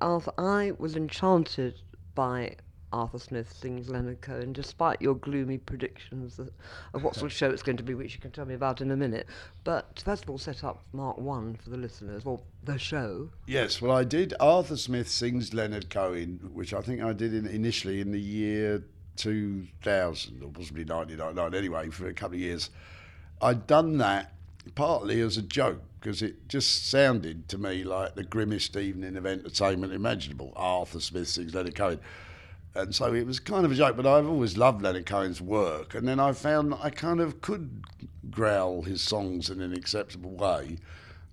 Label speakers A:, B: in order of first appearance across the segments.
A: Arthur, I was enchanted by Arthur Smith sings Leonard Cohen, despite your gloomy predictions of, what sort of show it's going to be, which you can tell me about in a minute. But first of all, set up Mark 1 for the listeners, or the show.
B: Yes, well, I did Arthur Smith sings Leonard Cohen, which I think I did in, initially in the year 2000, or possibly 1999, anyway, for a couple of years. I'd done that partly as a joke because it just sounded to me like the grimmest evening of entertainment imaginable. Arthur Smith sings Leonard Cohen. And so it was kind of a joke, but I've always loved Leonard Cohen's work. And then I found I kind of could growl his songs in an acceptable way.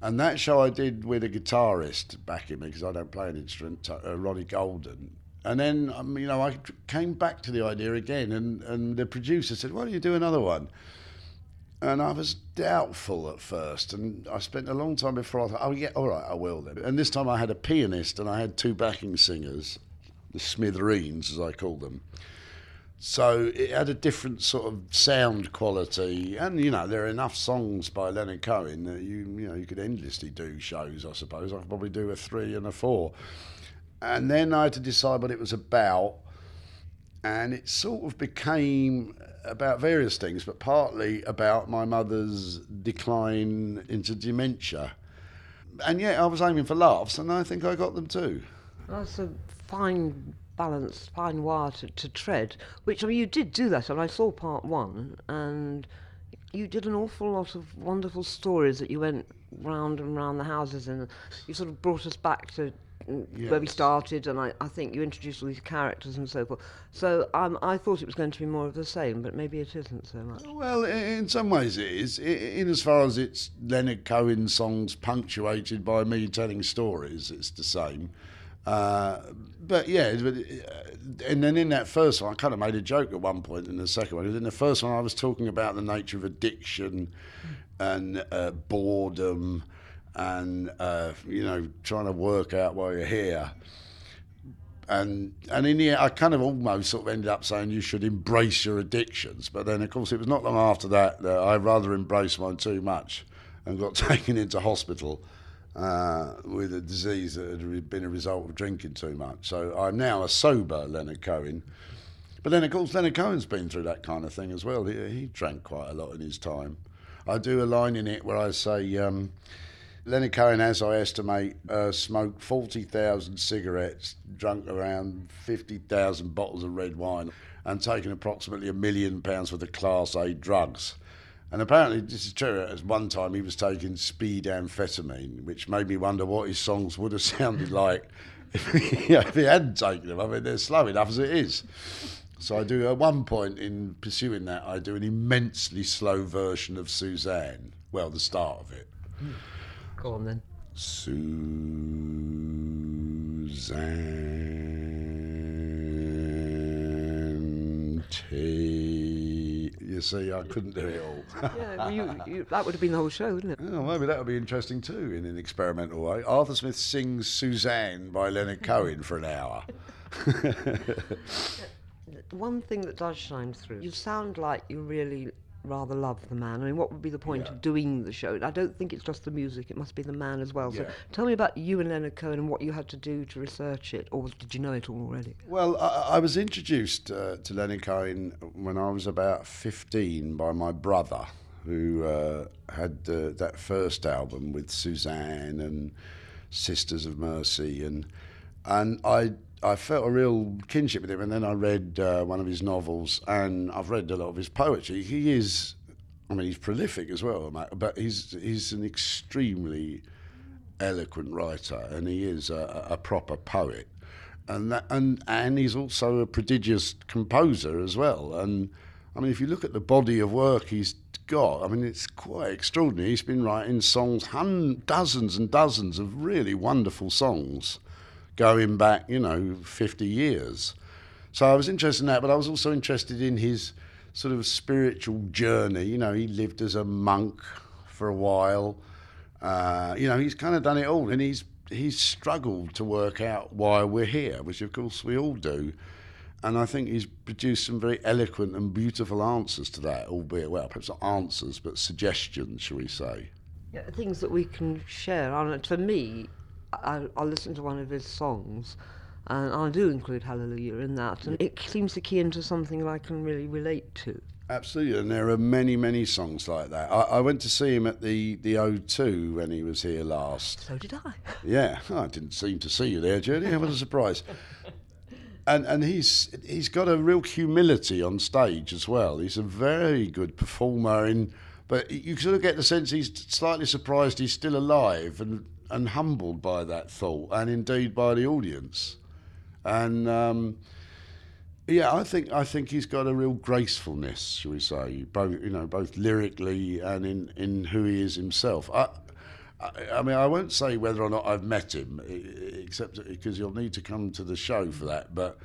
B: And that show I did with a guitarist backing me, because I don't play an instrument, uh, Ronnie Golden. And then, um, you know, I came back to the idea again, and, and the producer said, Why don't you do another one? And I was doubtful at first, and I spent a long time before I thought, oh, yeah, all right, I will then. And this time I had a pianist and I had two backing singers, the Smithereens, as I call them. So it had a different sort of sound quality, and you know there are enough songs by Leonard Cohen that you you know you could endlessly do shows. I suppose I could probably do a three and a four, and then I had to decide what it was about, and it sort of became about various things, but partly about my mother's decline into dementia. And yet I was aiming for laughs, and I think I got them too.
A: That's a fine balance, fine wire to, to tread, which, I mean, you did do that, and I saw part one, and you did an awful lot of wonderful stories that you went round and round the houses, and you sort of brought us back to yes. where we started, and I, I think you introduced all these characters and so forth. So um, I thought it was going to be more of the same, but maybe it isn't so much.
B: Well, in some ways it is. In as far as it's Leonard Cohen songs punctuated by me telling stories, it's the same. Uh, but yeah, but, uh, and then in that first one, I kind of made a joke at one point in the second one. In the first one, I was talking about the nature of addiction and uh, boredom and uh, you know trying to work out why you're here. And and in the end, I kind of almost sort of ended up saying you should embrace your addictions. But then, of course, it was not long after that that I rather embraced mine too much and got taken into hospital uh, with a disease that had been a result of drinking too much. So I'm now a sober Leonard Cohen. But then, of course, Leonard Cohen's been through that kind of thing as well. He, he drank quite a lot in his time. I do a line in it where I say, um, Leonard Cohen, as I estimate, uh, smoked 40,000 cigarettes, drunk around 50,000 bottles of red wine, and taken approximately a million pounds worth of Class A drugs. And apparently, this is true. At one time, he was taking speed amphetamine, which made me wonder what his songs would have sounded like if he, if he hadn't taken them. I mean, they're slow enough as it is. So I do, at one point in pursuing that, I do an immensely slow version of Suzanne. Well, the start of it.
A: Mm. Go on then.
B: Suzanne T. You see, I couldn't do it all.
A: yeah, well, you, you, that would have been the whole show, wouldn't it?
B: Oh, maybe that would be interesting too, in an experimental way. Arthur Smith sings Suzanne by Leonard Cohen for an hour.
A: One thing that does shine through, you sound like you really rather love the man. I mean, what would be the point yeah. of doing the show? I don't think it's just the music; it must be the man as well. Yeah. So, tell me about you and Leonard Cohen and what you had to do to research it, or did you know it all already?
B: Well, I, I was introduced uh, to Leonard Cohen when I was about fifteen by my brother, who uh, had uh, that first album with Suzanne and Sisters of Mercy, and and I I felt a real kinship with him, and then I read uh, one of his novels, and I've read a lot of his poetry. He is, I mean, he's prolific as well, but he's he's an extremely eloquent writer, and he is a, a proper poet, and that, and and he's also a prodigious composer as well. And I mean, if you look at the body of work he's got, I mean, it's quite extraordinary. He's been writing songs, hun- dozens and dozens of really wonderful songs going back, you know, 50 years. So I was interested in that, but I was also interested in his sort of spiritual journey. You know, he lived as a monk for a while. Uh, you know, he's kind of done it all, and he's he's struggled to work out why we're here, which of course we all do. And I think he's produced some very eloquent and beautiful answers to that, albeit well, perhaps not answers, but suggestions, shall we say?
A: Yeah, things that we can share. For me, I, I'll listen to one of his songs, and I do include Hallelujah in that, and it seems to key into something that I can really relate to.
B: Absolutely, and there are many, many songs like that. I, I went to see him at the, the O2 when he was here last.
A: So did I.
B: Yeah, I didn't seem to see you there, Judy. What a surprise. And and he's he's got a real humility on stage as well. He's a very good performer in, but you sort of get the sense he's slightly surprised he's still alive and and humbled by that thought, and indeed by the audience. And um, yeah, I think I think he's got a real gracefulness, shall we say, both you know, both lyrically and in, in who he is himself. I, I, I mean, I won't say whether or not I've met him, except because you'll need to come to the show for that. But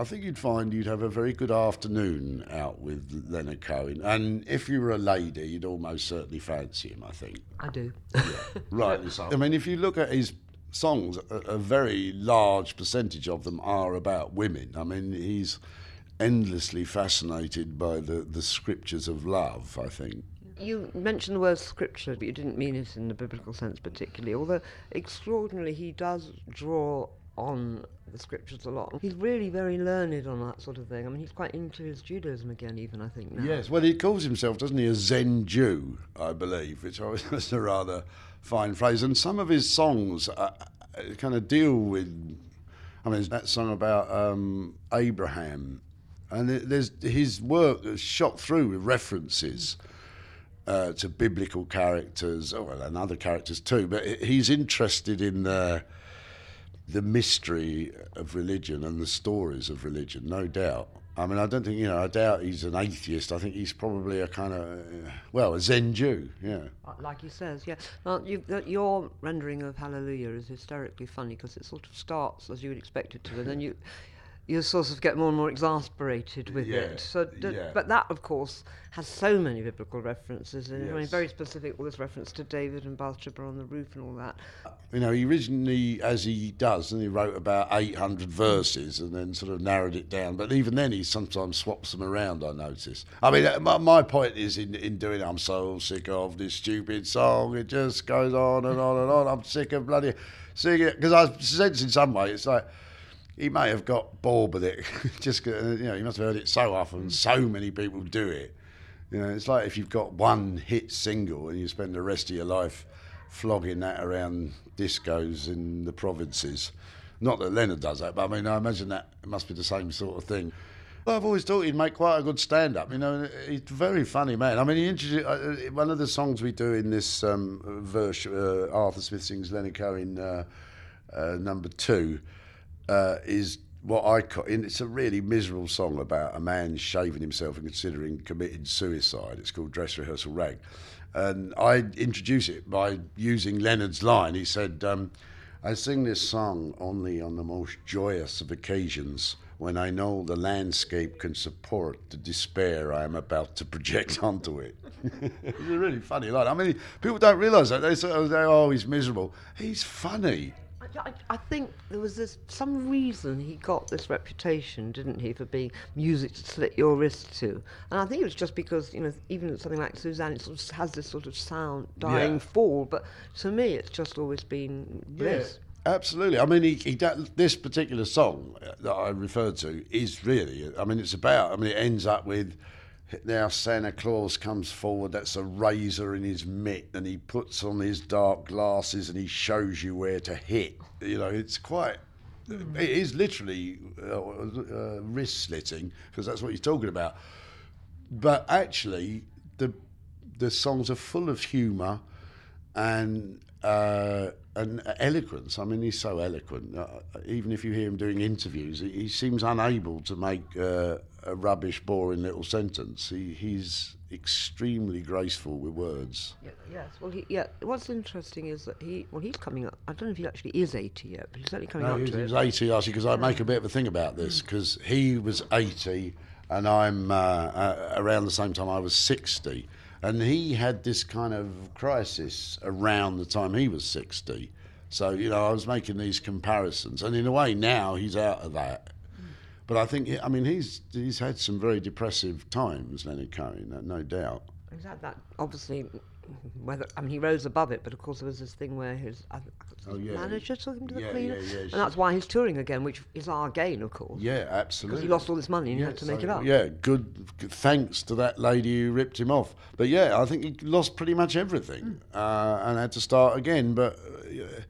B: I think you'd find you'd have a very good afternoon out with Leonard Cohen, and if you were a lady, you'd almost certainly fancy him. I think.
A: I do.
B: Yeah, rightly so. I mean, if you look at his songs, a, a, very large percentage of them are about women. I mean, he's endlessly fascinated by the, the scriptures of love, I think.
A: You mentioned the word scripture, but you didn't mean it in the biblical sense particularly, although extraordinarily he does draw on the scriptures a lot. He's really very learned on that sort of thing. I mean, he's quite into his Judaism again, even, I think, now.
B: Yes, well, he calls himself, doesn't he, a Zen Jew, I believe, which is a rather fine phrase. And some of his songs uh, uh, kind of deal with, I mean, that song about um, Abraham. And there's his work is shot through with references uh, to biblical characters, oh, well, and other characters too. But he's interested in the the mystery of religion and the stories of religion, no doubt. I mean, I don't think, you know, I doubt he's an atheist. I think he's probably a kind of, uh, well, a Zen Jew, yeah.
A: Uh, like he says, yeah. Well, you, uh, your rendering of Hallelujah is hysterically funny because it sort of starts as you would expect it to, and then you you sort of get more and more exasperated with
B: yeah,
A: it. So,
B: d- yeah.
A: but that, of course, has so many biblical references. And
B: yes.
A: I mean, very specific. All this reference to David and Bathsheba on the roof and all that.
B: You know, he originally, as he does, and he wrote about 800 verses and then sort of narrowed it down. But even then, he sometimes swaps them around. I notice. I mean, uh, my, my point is in in doing. It, I'm so sick of this stupid song. It just goes on and on and on. I'm sick of bloody singing it because I sense in some way it's like he may have got bored with it. Just you know, he must have heard it so often. So many people do it. You know, it's like if you've got one hit single and you spend the rest of your life flogging that around discos in the provinces. Not that Leonard does that, but I mean, I imagine that must be the same sort of thing. Well, I've always thought he'd make quite a good stand-up. You know, he's a very funny man. I mean, he introduced uh, one of the songs we do in this um, verse. Uh, Arthur Smith sings Leonard Cohen uh, uh number two uh, is what I call, and it's a really miserable song about a man shaving himself and considering committing suicide. It's called Dress Rehearsal Rag. And I introduce it by using Leonard's line. He said, um, I sing this song only on the most joyous of occasions when I know the landscape can support the despair I am about to project onto it. it's a really funny line. I mean, people don't realise that. They say, oh, he's miserable. He's funny.
A: I, I, think there was this some reason he got this reputation, didn't he, for being music to slit your wrist to. And I think it was just because you know even something like Suzanne, it sort of has this sort of sound dying yeah. fall. But to me, it's just always been bliss.
B: Yeah. Absolutely. I mean, he, he, this particular song that I referred to is really, I mean, it's about, I mean, it ends up with now Santa Claus comes forward, that's a razor in his mitt, and he puts on his dark glasses and he shows you where to hit. You know, it's quite. It is literally uh, uh, wrist slitting because that's what he's talking about. But actually, the the songs are full of humour and uh, and eloquence. I mean, he's so eloquent. Uh, even if you hear him doing interviews, he, he seems unable to make uh, a rubbish, boring little sentence. He, he's extremely graceful with words.
A: Yeah, yes. Well, he, yeah. What's interesting is that he, well, he's coming up. I don't know if he actually is 80 yet, but he's certainly coming
B: no,
A: up
B: He's,
A: to
B: he
A: was
B: 80, actually, because I make a bit of a thing about this, because mm. he was 80 and I'm uh, uh, around the same time I was 60. And he had this kind of crisis around the time he was 60. So, you know, I was making these comparisons. And in a way, now he's out of that but I think, I mean, he's he's had some very depressive times, Leonard Cohen, no doubt.
A: He's had that, obviously, whether I mean he rose above it, but of course there was this thing where his
B: Oh, yeah.
A: manager took him to the
B: Yeah,
A: cleaner,
B: yeah, yeah,
A: and that's why he's touring again, which is our gain, of course.
B: Yeah, absolutely.
A: Because he lost all this money and he had to make it up.
B: Yeah, good, good. Thanks to that lady who ripped him off. But yeah, I think he lost pretty much everything
A: Hmm.
B: uh, and had to start again. But uh,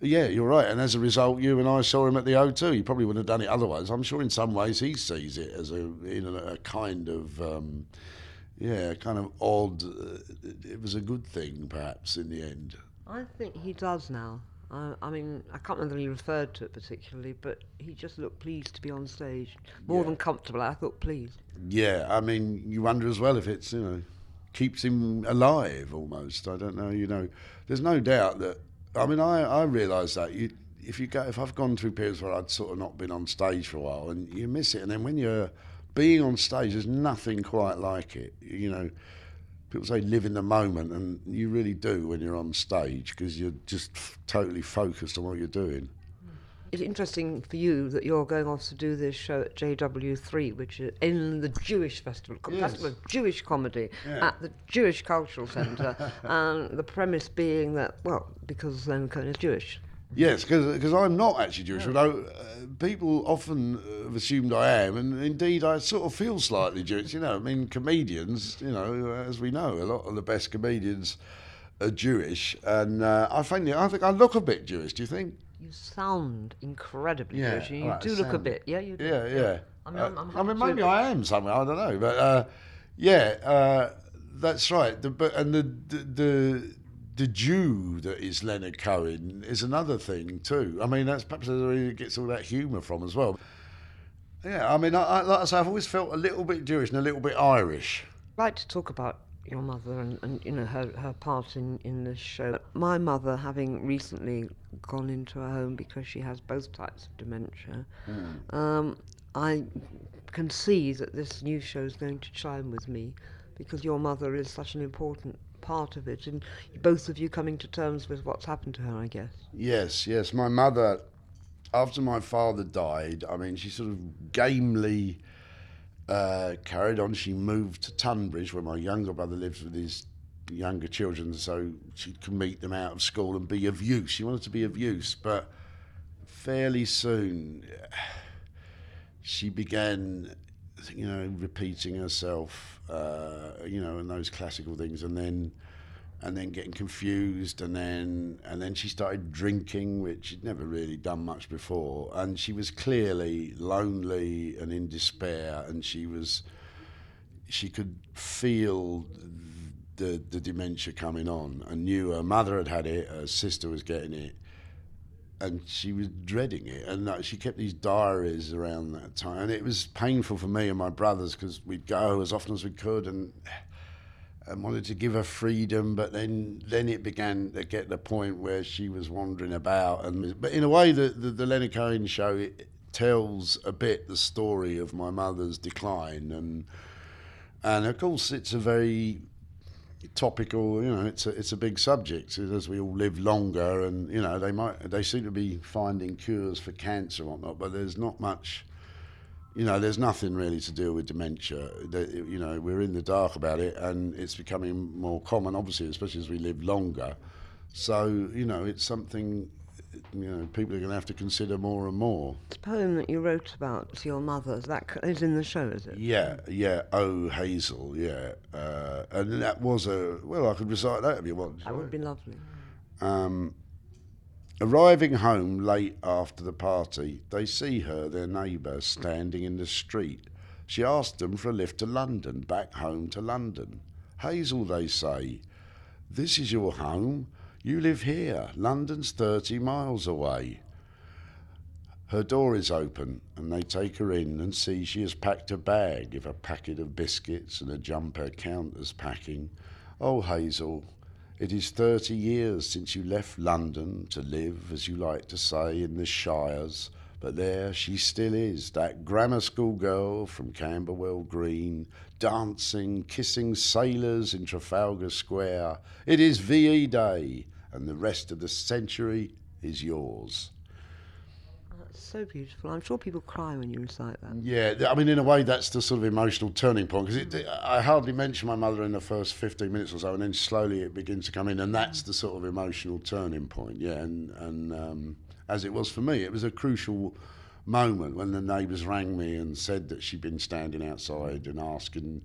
B: yeah, you're right. And as a result, you and I saw him at the O2. He probably wouldn't have done it otherwise. I'm sure in some ways he sees it as a in a, a kind of. Um, yeah, kind of odd. Uh, it was a good thing, perhaps, in the end.
A: I think he does now. I, I mean, I can't remember he referred to it particularly, but he just looked pleased to be on stage. More
B: Yeah.
A: than comfortable, I thought pleased.
B: Yeah, I mean, you wonder as well if it's you know keeps him alive almost. I don't know. You know, there's no doubt that. I mean, I I realise that you if you go if I've gone through periods where I'd sort of not been on stage for a while and you miss it, and then when you're being on stage, there's nothing quite like it. You know. People say live in the moment, and you really do when you're on stage because you're just f- totally focused on what you're doing.
A: It's interesting for you that you're going off to do this show at JW3, which is in the Jewish Festival,
B: Yes.
A: Festival of Jewish Comedy
B: Yeah.
A: at the Jewish Cultural Centre, and the premise being that, well, because Leonard Cohen is Jewish.
B: Yes, because I'm not actually Jewish, although uh, people often uh, have assumed I am, and indeed I sort of feel slightly Jewish. You know, I mean, comedians, you know, as we know, a lot of the best comedians are Jewish, and uh, I find I think I look a bit Jewish. Do you think?
A: You sound incredibly
B: Yeah,
A: Jewish. You
B: right,
A: do look a bit, yeah, you do.
B: Yeah, yeah.
A: I mean,
B: Uh,
A: I'm- I'm
B: I mean, maybe I am somewhere. I don't know, but uh, yeah, uh, that's right. The, but and the, the the the Jew that is Leonard Cohen is another thing too. I mean, that's perhaps where he gets all that humour from as well. Yeah, I mean, I, I, like I say, I've always felt a little bit Jewish and a little bit Irish.
A: I'd like to talk about your mother and, and you know her, her part in, in this show. My mother, having recently gone into a home because she has both types of dementia, um, I can see that this new show is going to chime with me because your mother is such an important part of it, and both of you coming to terms with what's happened to her, I guess.
B: Yes, yes. My mother, after my father died, I mean, she sort of gamely uh, carried on. She moved to Tunbridge, where my younger brother lives with his younger children, so she could meet them out of school and be of use. She wanted to be of use, but fairly soon she began, you know, repeating herself, uh, you know, and those classical things, and then and then getting confused, and then and then she started drinking, which she'd never really done much before, and she was clearly lonely and in despair, and she was she could feel the the dementia coming on, and knew her mother had had it, her sister was getting it, and she was dreading it. And uh, she kept these diaries around that time, and it was painful for me and my brothers because we'd go as often as we could, and and wanted to give her freedom, but then then it began to get the point where she was wandering about, and but in a way, the the, the Leonard Cohen show it tells a bit the story of my mother's decline, and and of course it's a very topical, you know, it's a it's a big subject as we all live longer, and you know they might they seem to be finding cures for cancer and whatnot, but there's not much you know, there's nothing really to do with dementia. You know, we're in the dark about it, and it's becoming more common, obviously, especially as we live longer. So, you know, it's something, you know, people are going to have to consider more and more.
A: This poem that you wrote about your mother, that is in the show, is it?
B: Yeah, yeah. Oh, Hazel, yeah. Uh, and that was a well, I could recite that if you want.
A: That would be lovely.
B: Um, arriving home late after the party, they see her, their neighbour, standing in the street. She asked them for a lift to London, back home to London. Hazel, they say, this is your home. You live here. London's 30 miles away. Her door is open, and they take her in and see she has packed a bag with a packet of biscuits and a jumper count as packing. Oh, Hazel, it is 30 years since you left London to live, as you like to say, in the Shires, but there she still is, that grammar school girl from Camberwell Green, dancing, kissing sailors in Trafalgar Square. It is VE Day, and the rest of the century is yours.
A: That's So beautiful. I'm sure people cry when you recite that.
B: Yeah, I mean, in a way, that's the sort of emotional turning point because I hardly mention my mother in the first 15 minutes or so, and then slowly it begins to come in, and that's the sort of emotional turning point. Yeah, and, and um, as it was for me, it was a crucial moment when the neighbours rang me and said that she'd been standing outside and asking.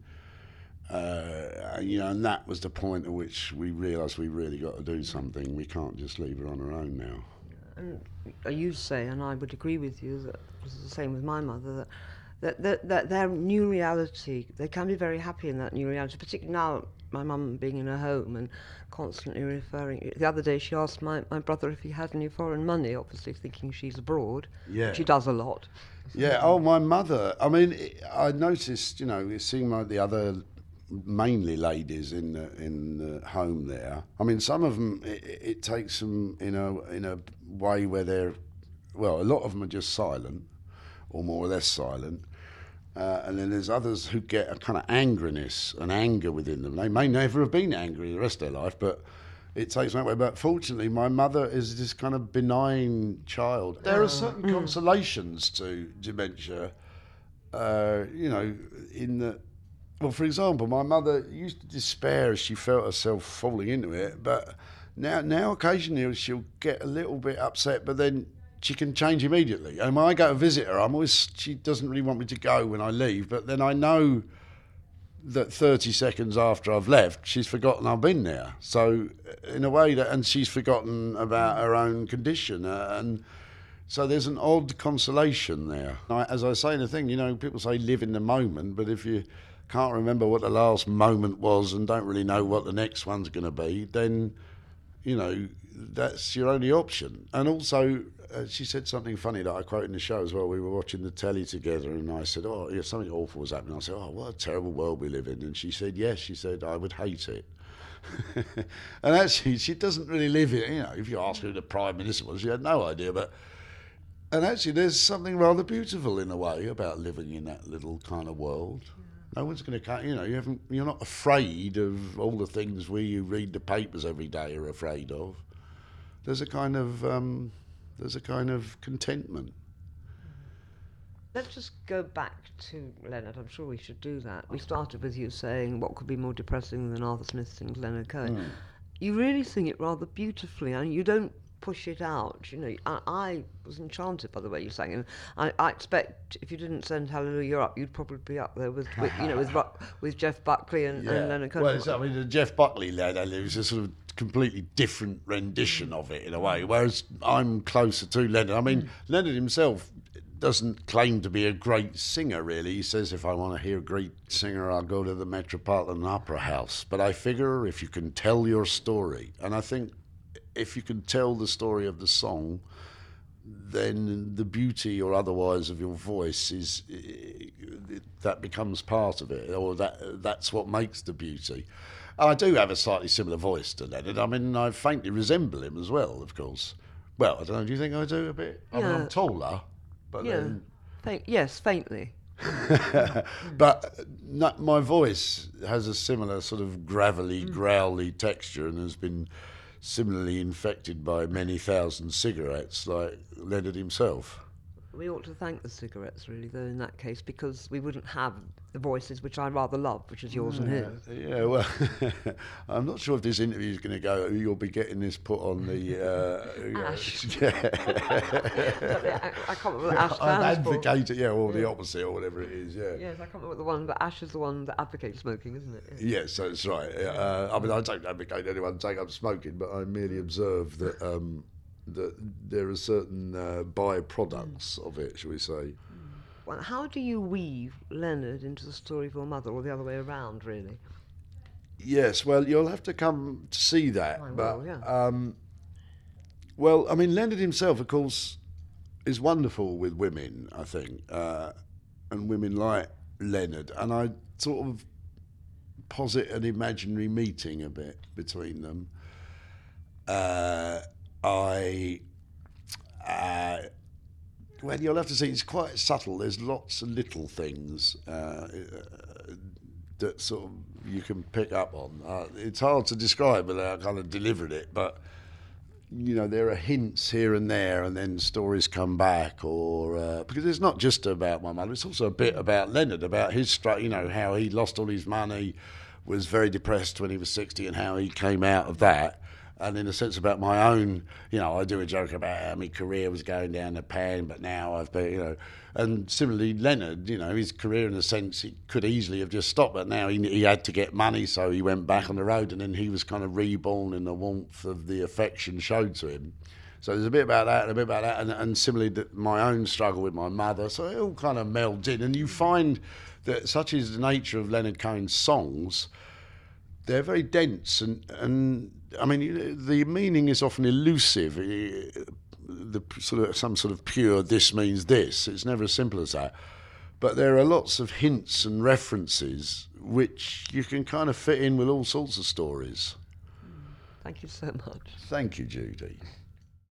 B: Uh, you know, and that was the point at which we realised we really got to do something. We can't just leave her on her own now.
A: And you say, and I would agree with you, that it was the same with my mother, that, that, that, that their new reality, they can be very happy in that new reality, particularly now, my mum being in her home and constantly referring. The other day she asked my, my brother if he had any foreign money, obviously thinking she's abroad.
B: Yeah.
A: She does a lot.
B: Yeah. Oh, my mother. I mean, I noticed. You know, seeing my, the other, mainly ladies in the in the home there. I mean, some of them it, it takes them in a in a way where they're, well, a lot of them are just silent, or more or less silent. Uh, and then there's others who get a kind of angriness and anger within them. They may never have been angry the rest of their life, but it takes them that way. But fortunately, my mother is this kind of benign child. There are certain consolations to dementia, uh, you know, in the. Well, for example, my mother used to despair as she felt herself falling into it, but now, now occasionally she'll get a little bit upset, but then she can change immediately. And when I go to visit her, I'm always she doesn't really want me to go when I leave, but then I know that 30 seconds after I've left, she's forgotten I've been there. So, in a way, that and she's forgotten about her own condition, uh, and so there's an odd consolation there. As I say in the thing, you know, people say live in the moment, but if you can't remember what the last moment was and don't really know what the next one's going to be, then you know that's your only option. And also, uh, she said something funny that I quote in the show as well. We were watching the telly together, and I said, "Oh, yeah, something awful was happening." I said, "Oh, what a terrible world we live in." And she said, "Yes." She said, "I would hate it." and actually, she doesn't really live in. You know, if you ask who the prime minister was, she had no idea. But and actually, there's something rather beautiful in a way about living in that little kind of world. No one's going to cut. You know, you haven't. You're not afraid of all the things we you read the papers every day are afraid of. There's a kind of um, there's a kind of contentment.
A: Let's just go back to Leonard. I'm sure we should do that. We started with you saying what could be more depressing than Arthur Smith sings Leonard Cohen. You really sing it rather beautifully, and you don't push it out. You know, I, I was enchanted by the way you sang, and I, I expect if you didn't send Hallelujah up, you'd probably be up there with, with you know with with Jeff Buckley and, and Leonard Cohen.
B: Well, I mean, the Jeff Buckley led, it was a sort of completely different rendition of it in a way, whereas I'm closer to Leonard. I mean, hmm. Leonard himself doesn't claim to be a great singer, really. He says, if I want to hear a great singer, I'll go to the Metropolitan Opera House. But I figure if you can tell your story, and I think if you can tell the story of the song, then the beauty or otherwise of your voice is eh, that becomes part of it, or that that's what makes the beauty. I do have a slightly similar voice to Leonard. I mean, I faintly resemble him as well, of course. Well, I don't know. Do you think I do a bit? I mean,
A: Yeah.
B: I'm taller, but
A: yeah,
B: then
A: Faint, yes, faintly.
B: but no, my voice has a similar sort of gravelly, growly texture and has been similarly infected by many thousand cigarettes, like Leonard himself.
A: We ought to thank the cigarettes, really, though, in that case, because we wouldn't have the voices which I rather love, which is yours and his.
B: Yeah, well, I'm not sure if this interview is going to go. You'll be getting this put on the. Uh,
A: Ash.
B: yeah.
A: I, I can't remember what Ash stands for.
B: advocate yeah, or the opposite, or whatever it is, yeah.
A: Yes, I can't remember what the one, but Ash is the one that advocates smoking, isn't it? Yeah.
B: Yes, that's right. Uh, I mean, I don't advocate anyone take up smoking, but I merely observe that um, that there are certain uh, byproducts of it, shall we say?
A: Well, how do you weave Leonard into the story of your mother, or the other way around, really?
B: Yes, well, you'll have to come to see that.
A: I
B: but
A: will, yeah.
B: um, well, I mean, Leonard himself, of course, is wonderful with women. I think, uh, and women like Leonard, and I sort of posit an imaginary meeting a bit between them. Uh, I. Uh, you'll have to see. It's quite subtle. There's lots of little things uh, that sort of you can pick up on. Uh, it's hard to describe without kind of delivering it, but you know, there are hints here and there, and then stories come back, or uh, because it's not just about my mother; it's also a bit about Leonard, about his, you know, how he lost all his money, was very depressed when he was sixty, and how he came out of that. And in a sense, about my own, you know, I do a joke about how my career was going down the pan, but now I've been, you know, and similarly, Leonard, you know, his career in a sense, he could easily have just stopped, but now he, he had to get money, so he went back on the road, and then he was kind of reborn in the warmth of the affection showed to him. So there's a bit about that and a bit about that, and, and similarly, the, my own struggle with my mother. So it all kind of melds in, and you find that such is the nature of Leonard Cohen's songs they're very dense and and I mean the meaning is often elusive. The sort of some sort of pure this means this. It's never as simple as that. But there are lots of hints and references which you can kind of fit in with all sorts of stories.
A: Thank you so much.
B: Thank you, Judy.